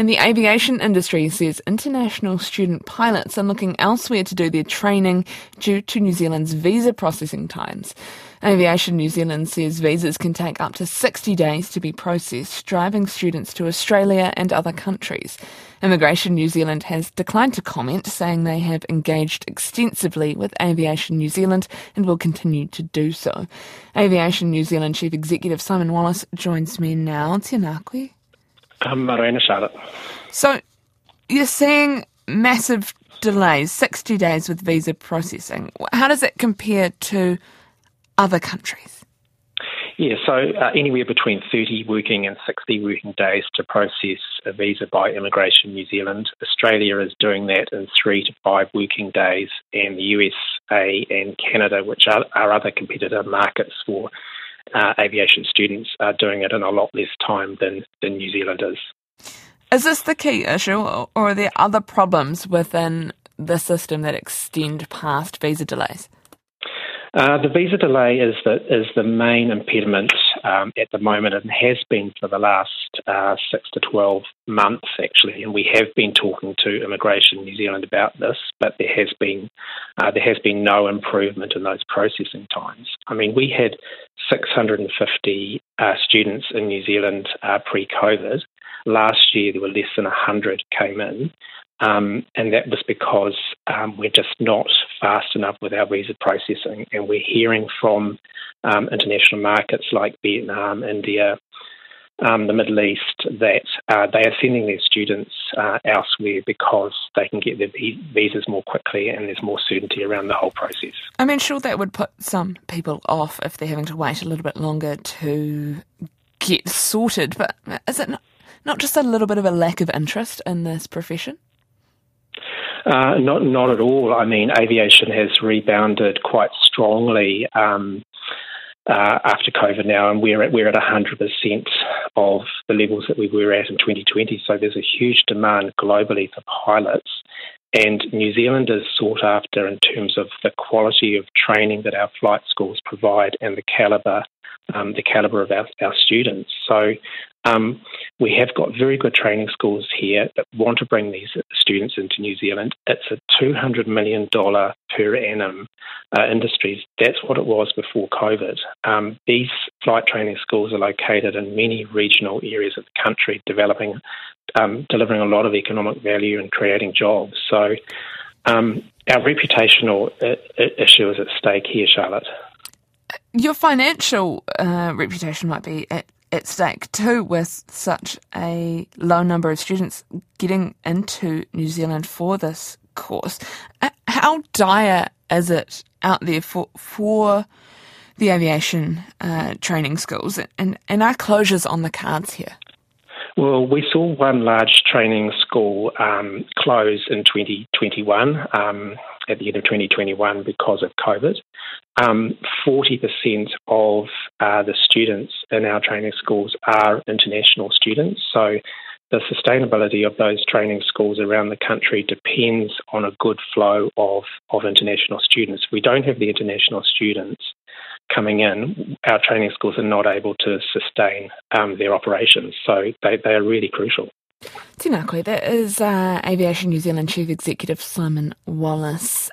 And the aviation industry says international student pilots are looking elsewhere to do their training due to New Zealand's visa processing times. Aviation New Zealand says visas can take up to 60 days to be processed, driving students to Australia and other countries. Immigration New Zealand has declined to comment, saying they have engaged extensively with Aviation New Zealand and will continue to do so. Aviation New Zealand Chief Executive Simon Wallace joins me now. Um, Mōrena Charlotte. So you're seeing massive delays, 60 days with visa processing. How does that compare to other countries? Yeah, so uh, anywhere between 30 working and 60 working days to process a visa by Immigration New Zealand. Australia is doing that in three to five working days, and the USA and Canada, which are our other competitor markets for uh, aviation students, are doing it in a lot less time than, than New Zealand is. Is this the key issue, or are there other problems within the system that extend past visa delays? Uh, the visa delay is the is the main impediment um, at the moment, and has been for the last uh, six to twelve months actually. And we have been talking to Immigration New Zealand about this, but there has been uh, there has been no improvement in those processing times. I mean, we had 650 uh, students in New Zealand uh, pre-COVID. Last year, there were less than 100 came in. Um, and that was because um, we're just not fast enough with our visa processing. And we're hearing from um, international markets like Vietnam, India, um, the Middle East that uh, they are sending their students uh, elsewhere because they can get their visas more quickly and there's more certainty around the whole process. I mean, sure, that would put some people off if they're having to wait a little bit longer to get sorted, but is it not, not just a little bit of a lack of interest in this profession? Uh, not, not at all. I mean, aviation has rebounded quite strongly um, uh, after COVID now, and we're at we're at 100% of the levels that we were at in 2020. So there's a huge demand globally for pilots, and New Zealand is sought after in terms of the quality of training that our flight schools provide and the caliber um, the caliber of our, our students. So um, we have got very good training schools here that want to bring these students into New Zealand. It's a $200 million per annum uh, industry. That's what it was before COVID. Um, these flight training schools are located in many regional areas of the country, developing, um, delivering a lot of economic value and creating jobs. So um, our reputational uh, issue is at stake here, Charlotte. Your financial uh, reputation might be at, at stake too, with such a low number of students getting into New Zealand for this course. How dire is it out there for for the aviation uh, training schools, and and are closures on the cards here? Well, we saw one large training school um, close in 2021, um, at the end of 2021, because of COVID. Um, 40% of uh, the students in our training schools are international students. So the sustainability of those training schools around the country depends on a good flow of, of international students. If we don't have the international students coming in, our training schools are not able to sustain um, their operations. So they, they are really crucial. Tēnā koe, that is uh, Aviation New Zealand Chief Executive Simon Wallace.